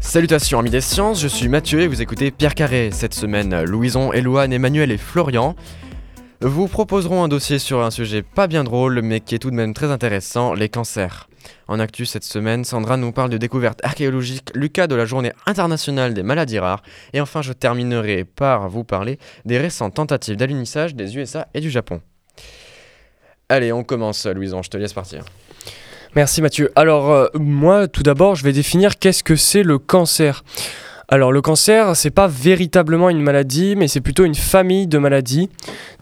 Salutations amis des sciences, je suis Mathieu et vous écoutez Pierre Carré. Cette semaine, Louison, Elouane, Emmanuel et Florian vous proposeront un dossier sur un sujet pas bien drôle mais qui est tout de même très intéressant, les cancers. En actu cette semaine, Sandra nous parle de découvertes archéologiques, Lucas de la journée internationale des maladies rares, et enfin je terminerai par vous parler des récentes tentatives d'alunissage des USA et du Japon. Allez, on commence, Louison, je te laisse partir. Merci Mathieu. Alors euh, moi, tout d'abord, je vais définir qu'est-ce que c'est le cancer. Alors le cancer, c'est pas véritablement une maladie, mais c'est plutôt une famille de maladies.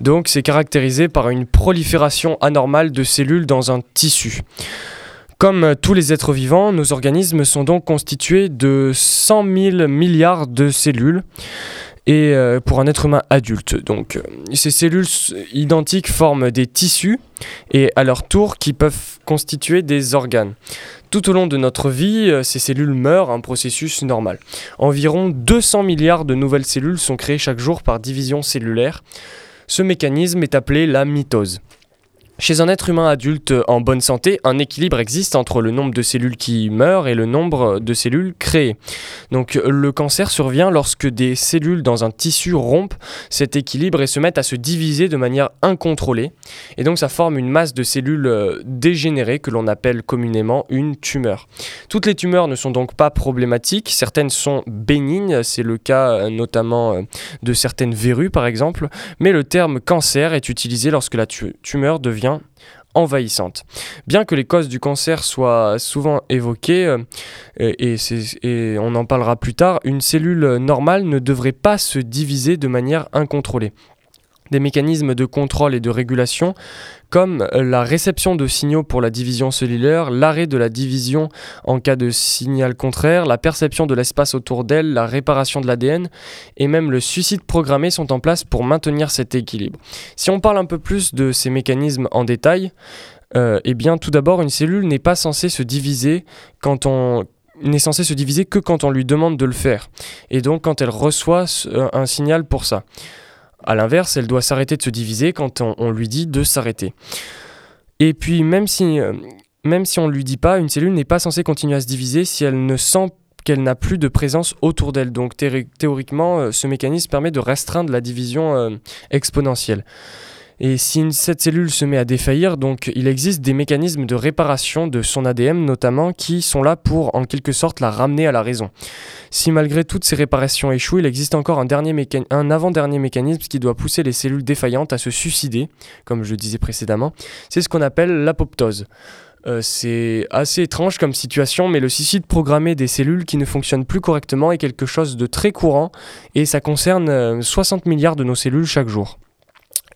Donc c'est caractérisé par une prolifération anormale de cellules dans un tissu. Comme tous les êtres vivants, nos organismes sont donc constitués de 100 000 milliards de cellules et euh, pour un être humain adulte. Donc, euh, ces cellules identiques forment des tissus et à leur tour qui peuvent constituer des organes. Tout au long de notre vie, euh, ces cellules meurent, un processus normal. Environ 200 milliards de nouvelles cellules sont créées chaque jour par division cellulaire. Ce mécanisme est appelé la mitose. Chez un être humain adulte en bonne santé, un équilibre existe entre le nombre de cellules qui meurent et le nombre de cellules créées. Donc le cancer survient lorsque des cellules dans un tissu rompent cet équilibre et se mettent à se diviser de manière incontrôlée. Et donc ça forme une masse de cellules euh, dégénérées que l'on appelle communément une tumeur. Toutes les tumeurs ne sont donc pas problématiques, certaines sont bénignes, c'est le cas euh, notamment euh, de certaines verrues par exemple, mais le terme cancer est utilisé lorsque la tumeur devient envahissante. Bien que les causes du cancer soient souvent évoquées, euh, et, et, on en parlera plus tard, une cellule normale ne devrait pas se diviser de manière incontrôlée des mécanismes de contrôle et de régulation comme la réception de signaux pour la division cellulaire, l'arrêt de la division en cas de signal contraire, la perception de l'espace autour d'elle, la réparation de l'ADN et même le suicide programmé sont en place pour maintenir cet équilibre. Si on parle un peu plus de ces mécanismes en détail, euh, eh bien tout d'abord une cellule n'est pas censée se diviser quand on n'est censée se diviser que quand on lui demande de le faire et donc quand elle reçoit un signal pour ça. A l'inverse, elle doit s'arrêter de se diviser quand on, lui dit de s'arrêter. Et puis même si, euh, même si on ne lui dit pas, une cellule n'est pas censée continuer à se diviser si elle ne sent qu'elle n'a plus de présence autour d'elle. Donc théoriquement, euh, ce mécanisme permet de restreindre la division euh, exponentielle. Et si cette cellule se met à défaillir, donc il existe des mécanismes de réparation de son ADN notamment qui sont là pour en quelque sorte la ramener à la raison. Si malgré toutes ces réparations échouent, il existe encore un, dernier un avant-dernier mécanisme qui doit pousser les cellules défaillantes à se suicider, comme je disais précédemment. C'est ce qu'on appelle l'apoptose. Euh, c'est assez étrange comme situation, mais le suicide programmé des cellules qui ne fonctionnent plus correctement est quelque chose de très courant et ça concerne 60 euh, milliards de nos cellules chaque jour.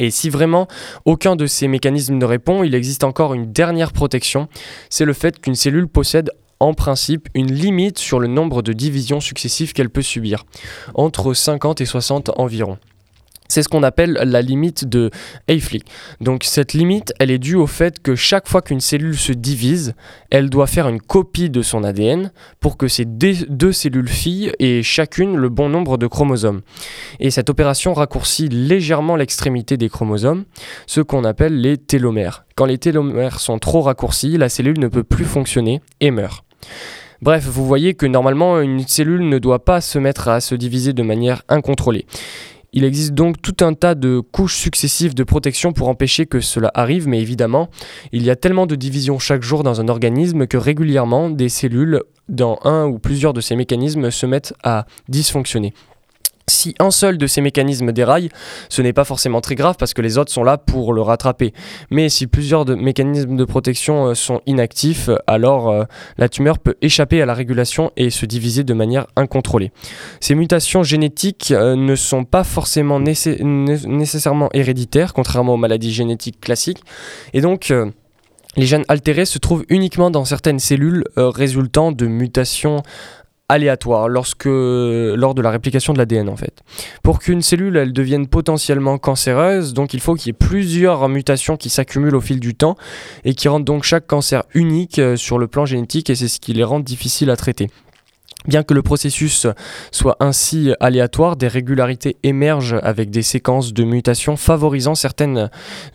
Et si vraiment aucun de ces mécanismes ne répond, il existe encore une dernière protection, c'est le fait qu'une cellule possède en principe une limite sur le nombre de divisions successives qu'elle peut subir, entre 50 et 60 environ. C'est ce qu'on appelle la limite de Hayflick. Donc cette limite, elle est due au fait que chaque fois qu'une cellule se divise, elle doit faire une copie de son ADN pour que ces deux cellules filles aient chacune le bon nombre de chromosomes. Et cette opération raccourcit légèrement l'extrémité des chromosomes, ce qu'on appelle les télomères. Quand les télomères sont trop raccourcis, la cellule ne peut plus fonctionner et meurt. Bref, vous voyez que normalement une cellule ne doit pas se mettre à se diviser de manière incontrôlée. Il existe donc tout un tas de couches successives de protection pour empêcher que cela arrive, mais évidemment, il y a tellement de divisions chaque jour dans un organisme que régulièrement, des cellules dans un ou plusieurs de ces mécanismes se mettent à dysfonctionner. Si un seul de ces mécanismes déraille, ce n'est pas forcément très grave parce que les autres sont là pour le rattraper. Mais si plusieurs mécanismes de protection euh, sont inactifs, alors euh, la tumeur peut échapper à la régulation et se diviser de manière incontrôlée. Ces mutations génétiques euh, ne sont pas forcément nécessairement héréditaires, contrairement aux maladies génétiques classiques, et donc les gènes altérés se trouvent uniquement dans certaines cellules résultant de mutations aléatoire lorsque, lors de la réplication de l'ADN en fait. Pour qu'une cellule elle devienne potentiellement cancéreuse, donc il faut qu'il y ait plusieurs mutations qui s'accumulent au fil du temps et qui rendent donc chaque cancer unique euh, sur le plan génétique et c'est ce qui les rend difficiles à traiter. Bien que le processus soit ainsi aléatoire, des régularités émergent avec des séquences de mutations favorisant certaines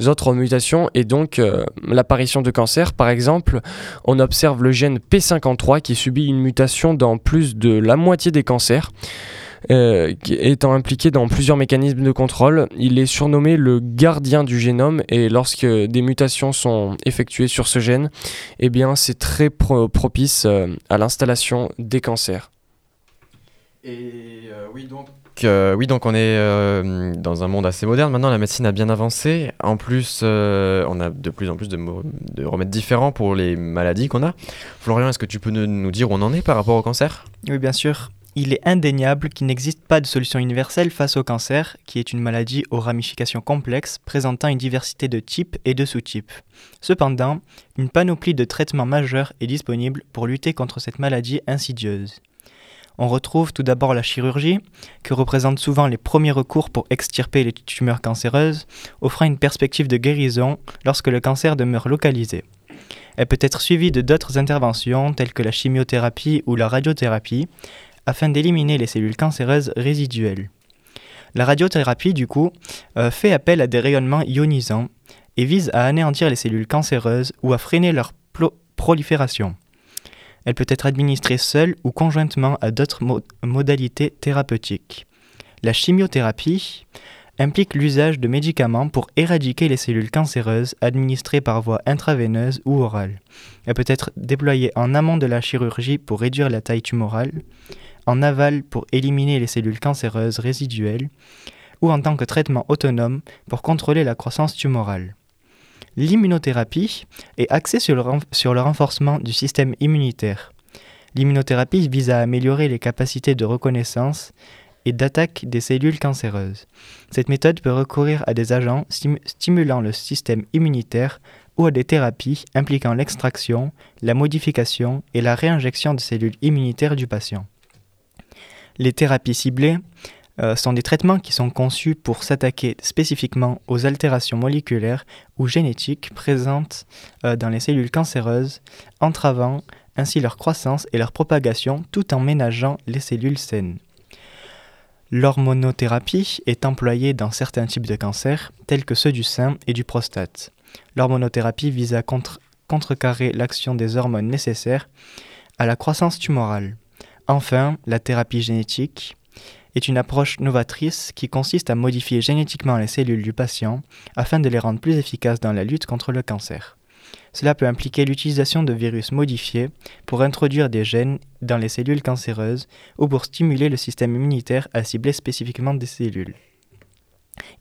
autres mutations et donc euh, l'apparition de cancer. Par exemple, on observe le gène P53 qui subit une mutation dans plus de la moitié des cancers. Euh, étant impliqué dans plusieurs mécanismes de contrôle. Il est surnommé le gardien du génome et lorsque des mutations sont effectuées sur ce gène, eh bien c'est très propice euh, à l'installation des cancers. Et euh, oui donc oui, donc on est dans un monde assez moderne. Maintenant, la médecine a bien avancé. En plus, on a de plus en plus de, de, remèdes différents pour les maladies qu'on a. Florian, est-ce que tu peux nous dire où on en est par rapport au cancer? Oui, bien sûr. Il est indéniable qu'il n'existe pas de solution universelle face au cancer, qui est une maladie aux ramifications complexes présentant une diversité de types et de sous-types. Cependant, une panoplie de traitements majeurs est disponible pour lutter contre cette maladie insidieuse. On retrouve tout d'abord la chirurgie, que représente souvent les premiers recours pour extirper les tumeurs cancéreuses, offrant une perspective de guérison lorsque le cancer demeure localisé. Elle peut être suivie de d'autres interventions telles que la chimiothérapie ou la radiothérapie, afin d'éliminer les cellules cancéreuses résiduelles. La radiothérapie, du coup, euh, fait appel à des rayonnements ionisants et vise à anéantir les cellules cancéreuses ou à freiner leur prolifération. Elle peut être administrée seule ou conjointement à d'autres modalités thérapeutiques. La chimiothérapie implique l'usage de médicaments pour éradiquer les cellules cancéreuses administrées par voie intraveineuse ou orale. Elle peut être déployée en amont de la chirurgie pour réduire la taille tumorale, en aval pour éliminer les cellules cancéreuses résiduelles ou en tant que traitement autonome pour contrôler la croissance tumorale. L'immunothérapie est axée sur le, renforcement du système immunitaire. L'immunothérapie vise à améliorer les capacités de reconnaissance et d'attaque des cellules cancéreuses. Cette méthode peut recourir à des agents stimulant le système immunitaire ou à des thérapies impliquant l'extraction, la modification et la réinjection de cellules immunitaires du patient. Les thérapies ciblées euh, sont des traitements qui sont conçus pour s'attaquer spécifiquement aux altérations moléculaires ou génétiques présentes euh, dans les cellules cancéreuses, entravant ainsi leur croissance et leur propagation tout en ménageant les cellules saines. L'hormonothérapie est employée dans certains types de cancers, tels que ceux du sein et du prostate. L'hormonothérapie vise à contrecarrer l'action des hormones nécessaires à la croissance tumorale. Enfin, la thérapie génétique est une approche novatrice qui consiste à modifier génétiquement les cellules du patient afin de les rendre plus efficaces dans la lutte contre le cancer. Cela peut impliquer l'utilisation de virus modifiés pour introduire des gènes dans les cellules cancéreuses ou pour stimuler le système immunitaire à cibler spécifiquement des cellules.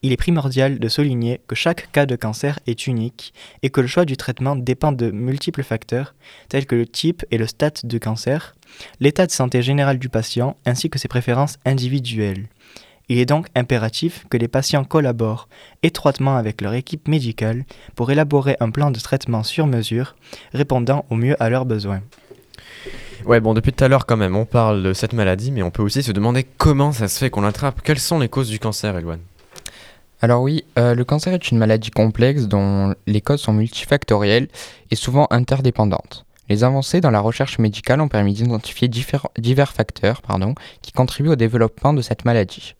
Il est primordial de souligner que chaque cas de cancer est unique et que le choix du traitement dépend de multiples facteurs tels que le type et le stade de cancer, l'état de santé général du patient ainsi que ses préférences individuelles. Il est donc impératif que les patients collaborent étroitement avec leur équipe médicale pour élaborer un plan de traitement sur mesure répondant au mieux à leurs besoins. Ouais, bon, depuis tout à l'heure quand même, on parle de cette maladie, mais on peut aussi se demander comment ça se fait qu'on l'attrape. Quelles sont les causes du cancer, Elwan? Alors oui, euh, le cancer est une maladie complexe dont les causes sont multifactorielles et souvent interdépendantes. Les avancées dans la recherche médicale ont permis d'identifier divers facteurs qui contribuent au développement de cette maladie.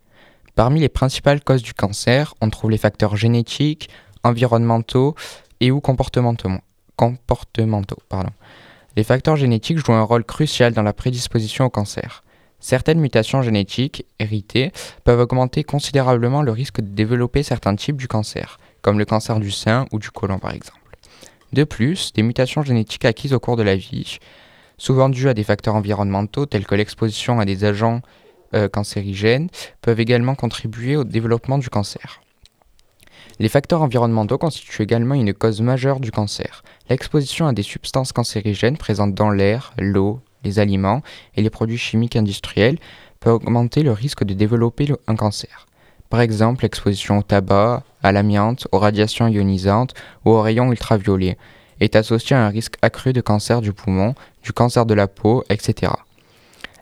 Parmi les principales causes du cancer, on trouve les facteurs génétiques, environnementaux et ou comportementaux. Les facteurs génétiques jouent un rôle crucial dans la prédisposition au cancer. Certaines mutations génétiques héritées peuvent augmenter considérablement le risque de développer certains types du cancer, comme le cancer du sein ou du côlon par exemple. De plus, des mutations génétiques acquises au cours de la vie, souvent dues à des facteurs environnementaux tels que l'exposition à des agents euh, cancérigènes, peuvent également contribuer au développement du cancer. Les facteurs environnementaux constituent également une cause majeure du cancer. L'exposition à des substances cancérigènes présentes dans l'air, l'eau, les aliments et les produits chimiques industriels peut augmenter le risque de développer un cancer. Par exemple, l'exposition au tabac, à l'amiante, aux radiations ionisantes ou aux rayons ultraviolets est associée à un risque accru de cancer du poumon, du cancer de la peau, etc.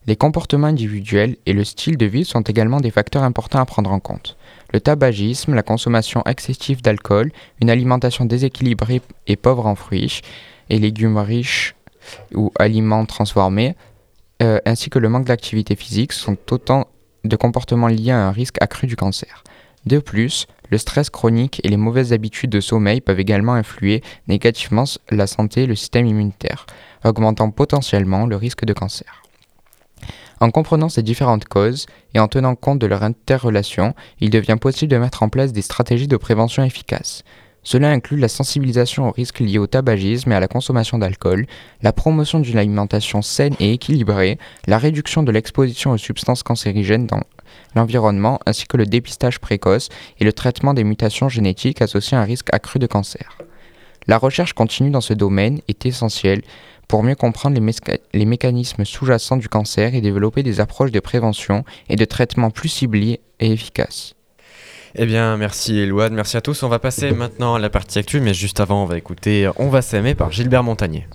Les comportements individuels et le style de vie sont également des facteurs importants à prendre en compte. Le tabagisme, la consommation excessive d'alcool, une alimentation déséquilibrée et pauvre en fruits et légumes riches ou aliments transformés euh, ainsi que le manque d'activité physique sont autant de comportements liés à un risque accru du cancer. De plus, le stress chronique et les mauvaises habitudes de sommeil peuvent également influer négativement la santé et le système immunitaire, augmentant potentiellement le risque de cancer. En comprenant ces différentes causes et en tenant compte de leur interrelation, il devient possible de mettre en place des stratégies de prévention efficaces. Cela inclut la sensibilisation aux risques liés au tabagisme et à la consommation d'alcool, la promotion d'une alimentation saine et équilibrée, la réduction de l'exposition aux substances cancérigènes dans l'environnement ainsi que le dépistage précoce et le traitement des mutations génétiques associées à un risque accru de cancer. La recherche continue dans ce domaine est essentielle pour mieux comprendre les, mécanismes sous-jacents du cancer et développer des approches de prévention et de traitement plus ciblées et efficaces. Eh bien, merci Elouane, merci à tous. On va passer maintenant à la partie actuelle, mais juste avant, on va écouter On va s'aimer par Gilbert Montagnier.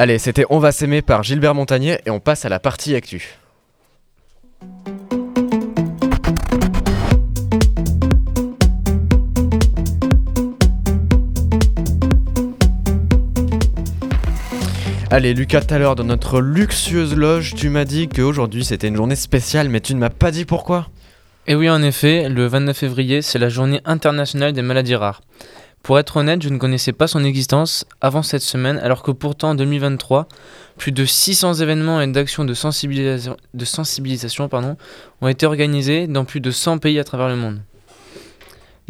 Allez, c'était On va s'aimer par Gilbert Montagnier et on passe à la partie actu. Allez Lucas, tout à l'heure dans notre luxueuse loge, tu m'as dit qu'aujourd'hui c'était une journée spéciale, mais tu ne m'as pas dit pourquoi? Et oui, en effet, le 29 février, c'est la journée internationale des maladies rares. Pour être honnête, je ne connaissais pas son existence avant cette semaine, alors que pourtant en 2023, plus de 600 événements et d'actions de sensibilisation, ont été organisés dans plus de 100 pays à travers le monde.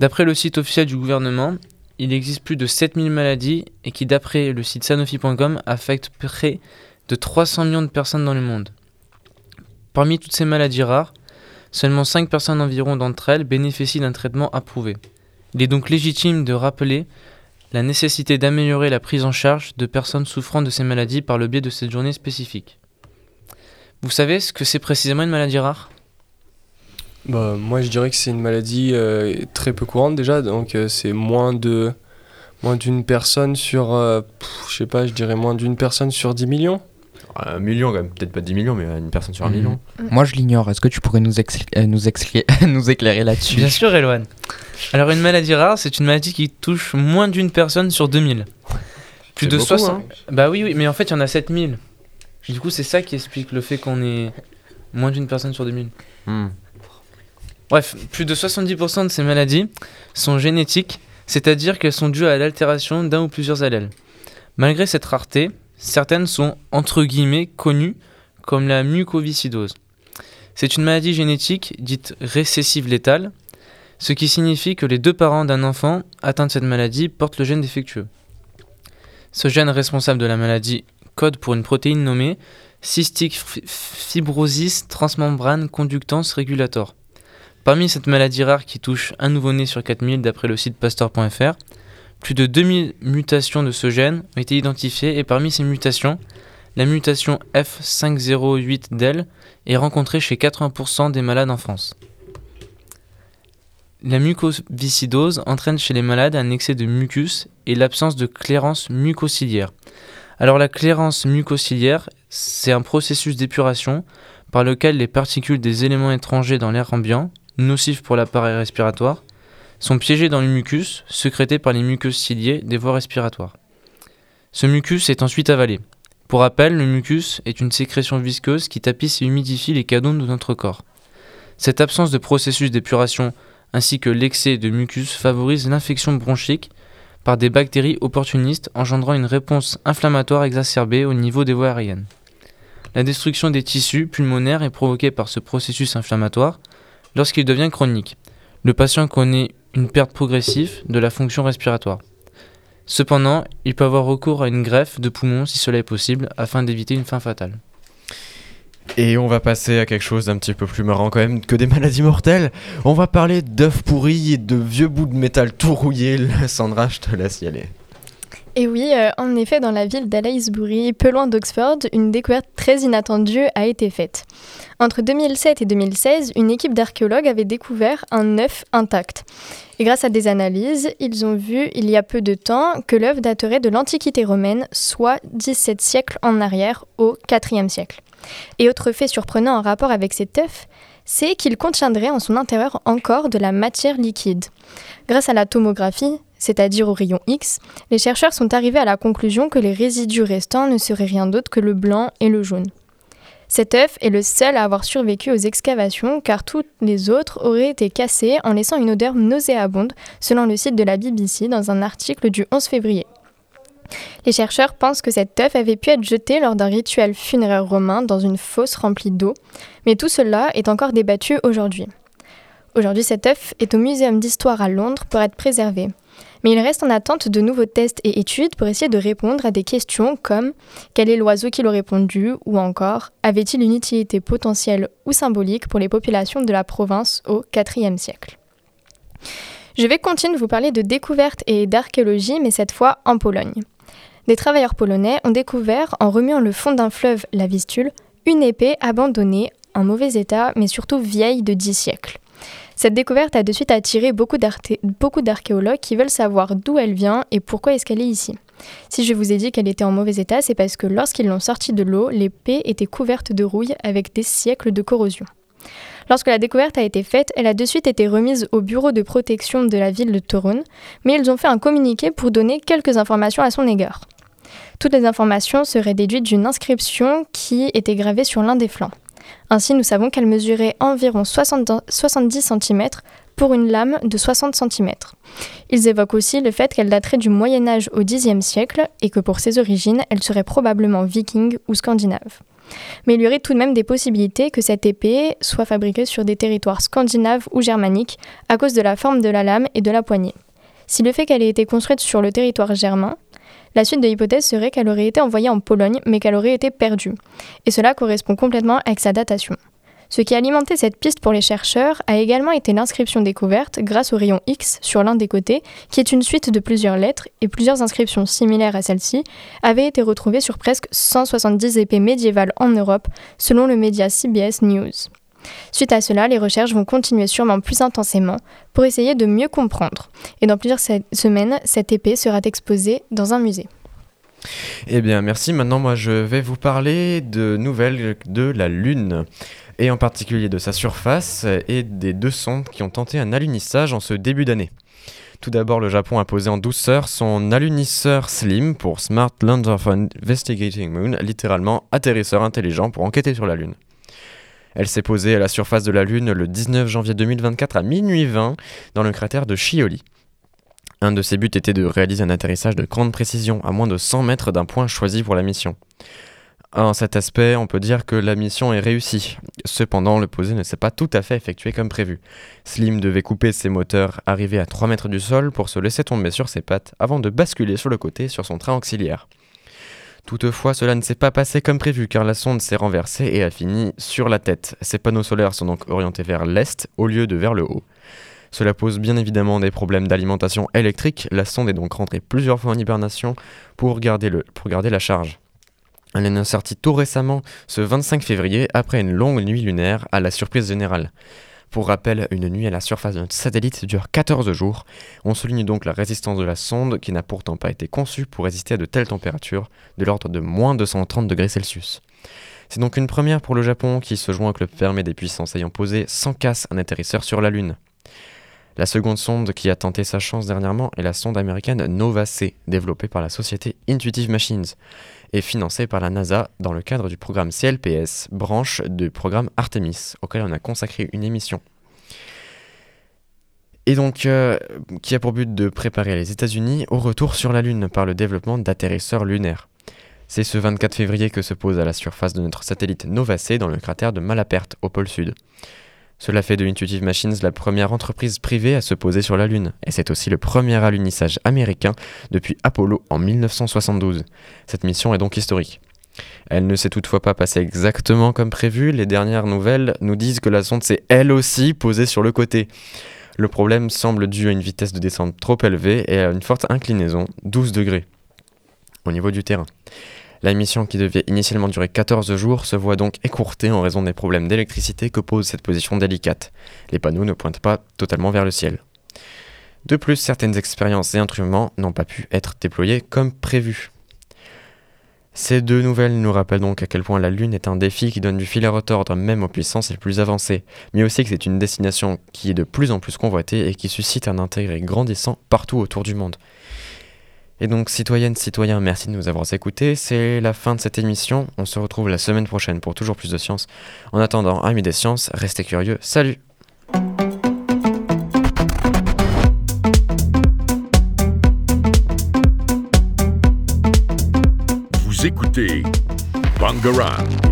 D'après le site officiel du gouvernement, il existe plus de 7000 maladies et qui, d'après le site sanofi.com, affectent près de 300 millions de personnes dans le monde. Parmi toutes ces maladies rares, seulement 5 personnes environ d'entre elles bénéficient d'un traitement approuvé. Il est donc légitime de rappeler la nécessité d'améliorer la prise en charge de personnes souffrant de ces maladies par le biais de cette journée spécifique. Vous savez ce que c'est précisément une maladie rare? Bah, moi, je dirais que c'est une maladie euh, très peu courante déjà, donc euh, c'est moins d'une personne sur, euh, je sais pas, je dirais moins d'une personne sur 10 millions. Un million quand même, peut-être pas 10 millions, mais une personne sur un Mhm. million. Moi, je l'ignore. Est-ce que tu pourrais nous, euh, nous, éclairer là-dessus? Bien sûr, Eloane. Alors, une maladie rare, c'est une maladie qui touche moins d'une personne sur 2000. Plus C'est de beaucoup, 60. hein. Bah oui, oui, mais en fait, il y en a 7000. Du coup, c'est ça qui explique le fait qu'on est moins d'une personne sur 2000. Hmm. Bref, plus de 70% de ces maladies sont génétiques, c'est-à-dire qu'elles sont dues à l'altération d'un ou plusieurs allèles. Malgré cette rareté, certaines sont entre guillemets connues comme la mucoviscidose. C'est une maladie génétique dite récessive létale, ce qui signifie que les deux parents d'un enfant atteint de cette maladie portent le gène défectueux. Ce gène responsable de la maladie code pour une protéine nommée cystic fi- fibrosis transmembrane conductance régulator. Parmi cette maladie rare qui touche un nouveau-né sur 4000 d'après le site pasteur.fr, plus de 2000 mutations de ce gène ont été identifiées et parmi ces mutations, la mutation F508del est rencontrée chez 80% des malades en France. La mucoviscidose entraîne chez les malades un excès de mucus et l'absence de clairance mucociliaire. Alors la clairance mucociliaire, c'est un processus d'épuration par lequel les particules des éléments étrangers dans l'air ambiant, nocifs pour l'appareil respiratoire, sont piégées dans le mucus, sécrété par les muqueuses ciliées des voies respiratoires. Ce mucus est ensuite avalé. Pour rappel, le mucus est une sécrétion visqueuse qui tapisse et humidifie les canaux de notre corps. Cette absence de processus d'épuration ainsi que l'excès de mucus favorise l'infection bronchique par des bactéries opportunistes engendrant une réponse inflammatoire exacerbée au niveau des voies aériennes. La destruction des tissus pulmonaires est provoquée par ce processus inflammatoire lorsqu'il devient chronique. Le patient connaît une perte progressive de la fonction respiratoire. Cependant, il peut avoir recours à une greffe de poumon si cela est possible afin d'éviter une fin fatale. Et on va passer à quelque chose d'un petit peu plus marrant quand même que des maladies mortelles. On va parler d'œufs pourris et de vieux bouts de métal tout rouillés. Sandra, je te laisse y aller. Et oui, euh, en effet, dans la ville d'Aylesbury, peu loin d'Oxford, une découverte très inattendue a été faite. Entre 2007 et 2016, une équipe d'archéologues avait découvert un œuf intact. Et grâce à des analyses, ils ont vu il y a peu de temps que l'œuf daterait de l'Antiquité romaine, soit 17 siècles en arrière, au IVe siècle. Et autre fait surprenant en rapport avec cet œuf, c'est qu'il contiendrait en son intérieur encore de la matière liquide. Grâce à la tomographie, c'est-à-dire au rayon X, les chercheurs sont arrivés à la conclusion que les résidus restants ne seraient rien d'autre que le blanc et le jaune. Cet œuf est le seul à avoir survécu aux excavations car tous les autres auraient été cassés en laissant une odeur nauséabonde, selon le site de la BBC dans un article du 11 février. Les chercheurs pensent que cet œuf avait pu être jeté lors d'un rituel funéraire romain dans une fosse remplie d'eau, mais tout cela est encore débattu aujourd'hui. Aujourd'hui, cet œuf est au Muséum d'histoire à Londres pour être préservé. Mais il reste en attente de nouveaux tests et études pour essayer de répondre à des questions comme quel est l'oiseau qui l'aurait pondu? ou encore avait-il une utilité potentielle ou symbolique pour les populations de la province au IVe siècle? Je vais continuer de vous parler de découverte et d'archéologie, mais cette fois en Pologne. Des travailleurs polonais ont découvert, en remuant le fond d'un fleuve, la Vistule, une épée abandonnée, en mauvais état, mais surtout vieille de 10 siècles. Cette découverte a de suite attiré beaucoup d'archéologues qui veulent savoir d'où elle vient et pourquoi est-ce qu'elle est ici. Si je vous ai dit qu'elle était en mauvais état, c'est parce que lorsqu'ils l'ont sortie de l'eau, les paies étaient couvertes de rouille avec des siècles de corrosion. Lorsque la découverte a été faite, elle a de suite été remise au bureau de protection de la ville de Torun, mais ils ont fait un communiqué pour donner quelques informations à son égard. Toutes les informations seraient déduites d'une inscription qui était gravée sur l'un des flancs. Ainsi, nous savons qu'elle mesurait environ 70 cm pour une lame de 60 cm. Ils évoquent aussi le fait qu'elle daterait du Moyen Âge au Xe siècle et que pour ses origines, elle serait probablement viking ou scandinave. Mais il y aurait tout de même des possibilités que cette épée soit fabriquée sur des territoires scandinaves ou germaniques à cause de la forme de la lame et de la poignée. Si le fait qu'elle ait été construite sur le territoire germain, la suite de l'hypothèse serait qu'elle aurait été envoyée en Pologne mais qu'elle aurait été perdue. Et cela correspond complètement avec sa datation. Ce qui a alimenté cette piste pour les chercheurs a également été l'inscription découverte grâce au rayon X sur l'un des côtés, qui est une suite de plusieurs lettres, et plusieurs inscriptions similaires à celle-ci avaient été retrouvées sur presque 170 épées médiévales en Europe, selon le média CBS News. Suite à cela, les recherches vont continuer sûrement plus intensément pour essayer de mieux comprendre. Et dans plusieurs semaines, cette épée sera exposée dans un musée. Eh bien, merci. Maintenant, moi, je vais vous parler de nouvelles de la Lune et en particulier de sa surface et des deux sondes qui ont tenté un alunissage en ce début d'année. Tout d'abord, le Japon a posé en douceur son alunisseur SLIM pour Smart Lander for Investigating Moon, littéralement atterrisseur intelligent pour enquêter sur la Lune. Elle s'est posée à la surface de la Lune le 19 janvier 2024 à minuit 20 dans le cratère de Shioli. Un de ses buts était de réaliser un atterrissage de grande précision à moins de 100 mètres d'un point choisi pour la mission. En cet aspect, on peut dire que la mission est réussie. Cependant, le posé ne s'est pas tout à fait effectué comme prévu. Slim devait couper ses moteurs arrivés à 3 mètres du sol pour se laisser tomber sur ses pattes avant de basculer sur le côté sur son train auxiliaire. Toutefois, cela ne s'est pas passé comme prévu car la sonde s'est renversée et a fini sur la tête. Ses panneaux solaires sont donc orientés vers l'est au lieu de vers le haut. Cela pose bien évidemment des problèmes d'alimentation électrique. La sonde est donc rentrée plusieurs fois en hibernation pour garder, pour garder la charge. Elle est sortie tout récemment, ce 25 février, après une longue nuit lunaire, à la surprise générale. Pour rappel, une nuit à la surface notre satellite dure 14 jours. On souligne donc la résistance de la sonde, qui n'a pourtant pas été conçue pour résister à de telles températures, de l'ordre de moins 230 degrés Celsius. C'est donc une première pour le Japon, qui se joint au club fermé des puissances ayant posé sans casse un atterrisseur sur la Lune. La seconde sonde qui a tenté sa chance dernièrement est la sonde américaine Nova-C, développée par la société Intuitive Machines et financée par la NASA dans le cadre du programme CLPS, branche du programme Artemis, auquel on a consacré une émission. Et donc, euh, qui a pour but de préparer les États-Unis au retour sur la Lune par le développement d'atterrisseurs lunaires. C'est ce 24 février que se pose à la surface de notre satellite Nova-C dans le cratère de Malaperte, au pôle sud. Cela fait de Intuitive Machines la première entreprise privée à se poser sur la Lune, et c'est aussi le premier alunissage américain depuis Apollo en 1972. Cette mission est donc historique. Elle ne s'est toutefois pas passée exactement comme prévu, les dernières nouvelles nous disent que la sonde s'est elle aussi posée sur le côté. Le problème semble dû à une vitesse de descente trop élevée et à une forte inclinaison, 12 degrés, au niveau du terrain. La mission qui devait initialement durer 14 jours se voit donc écourtée en raison des problèmes d'électricité que pose cette position délicate. Les panneaux ne pointent pas totalement vers le ciel. De plus, certaines expériences et instruments n'ont pas pu être déployés comme prévu. Ces deux nouvelles nous rappellent donc à quel point la Lune est un défi qui donne du fil à retordre même aux puissances les plus avancées, mais aussi que c'est une destination qui est de plus en plus convoitée et qui suscite un intérêt grandissant partout autour du monde. Et donc, citoyennes, citoyens, merci de nous avoir écoutés. C'est la fin de cette émission. On se retrouve la semaine prochaine pour toujours plus de sciences. En attendant, amis des sciences, restez curieux. Salut Vous écoutez Bangarang.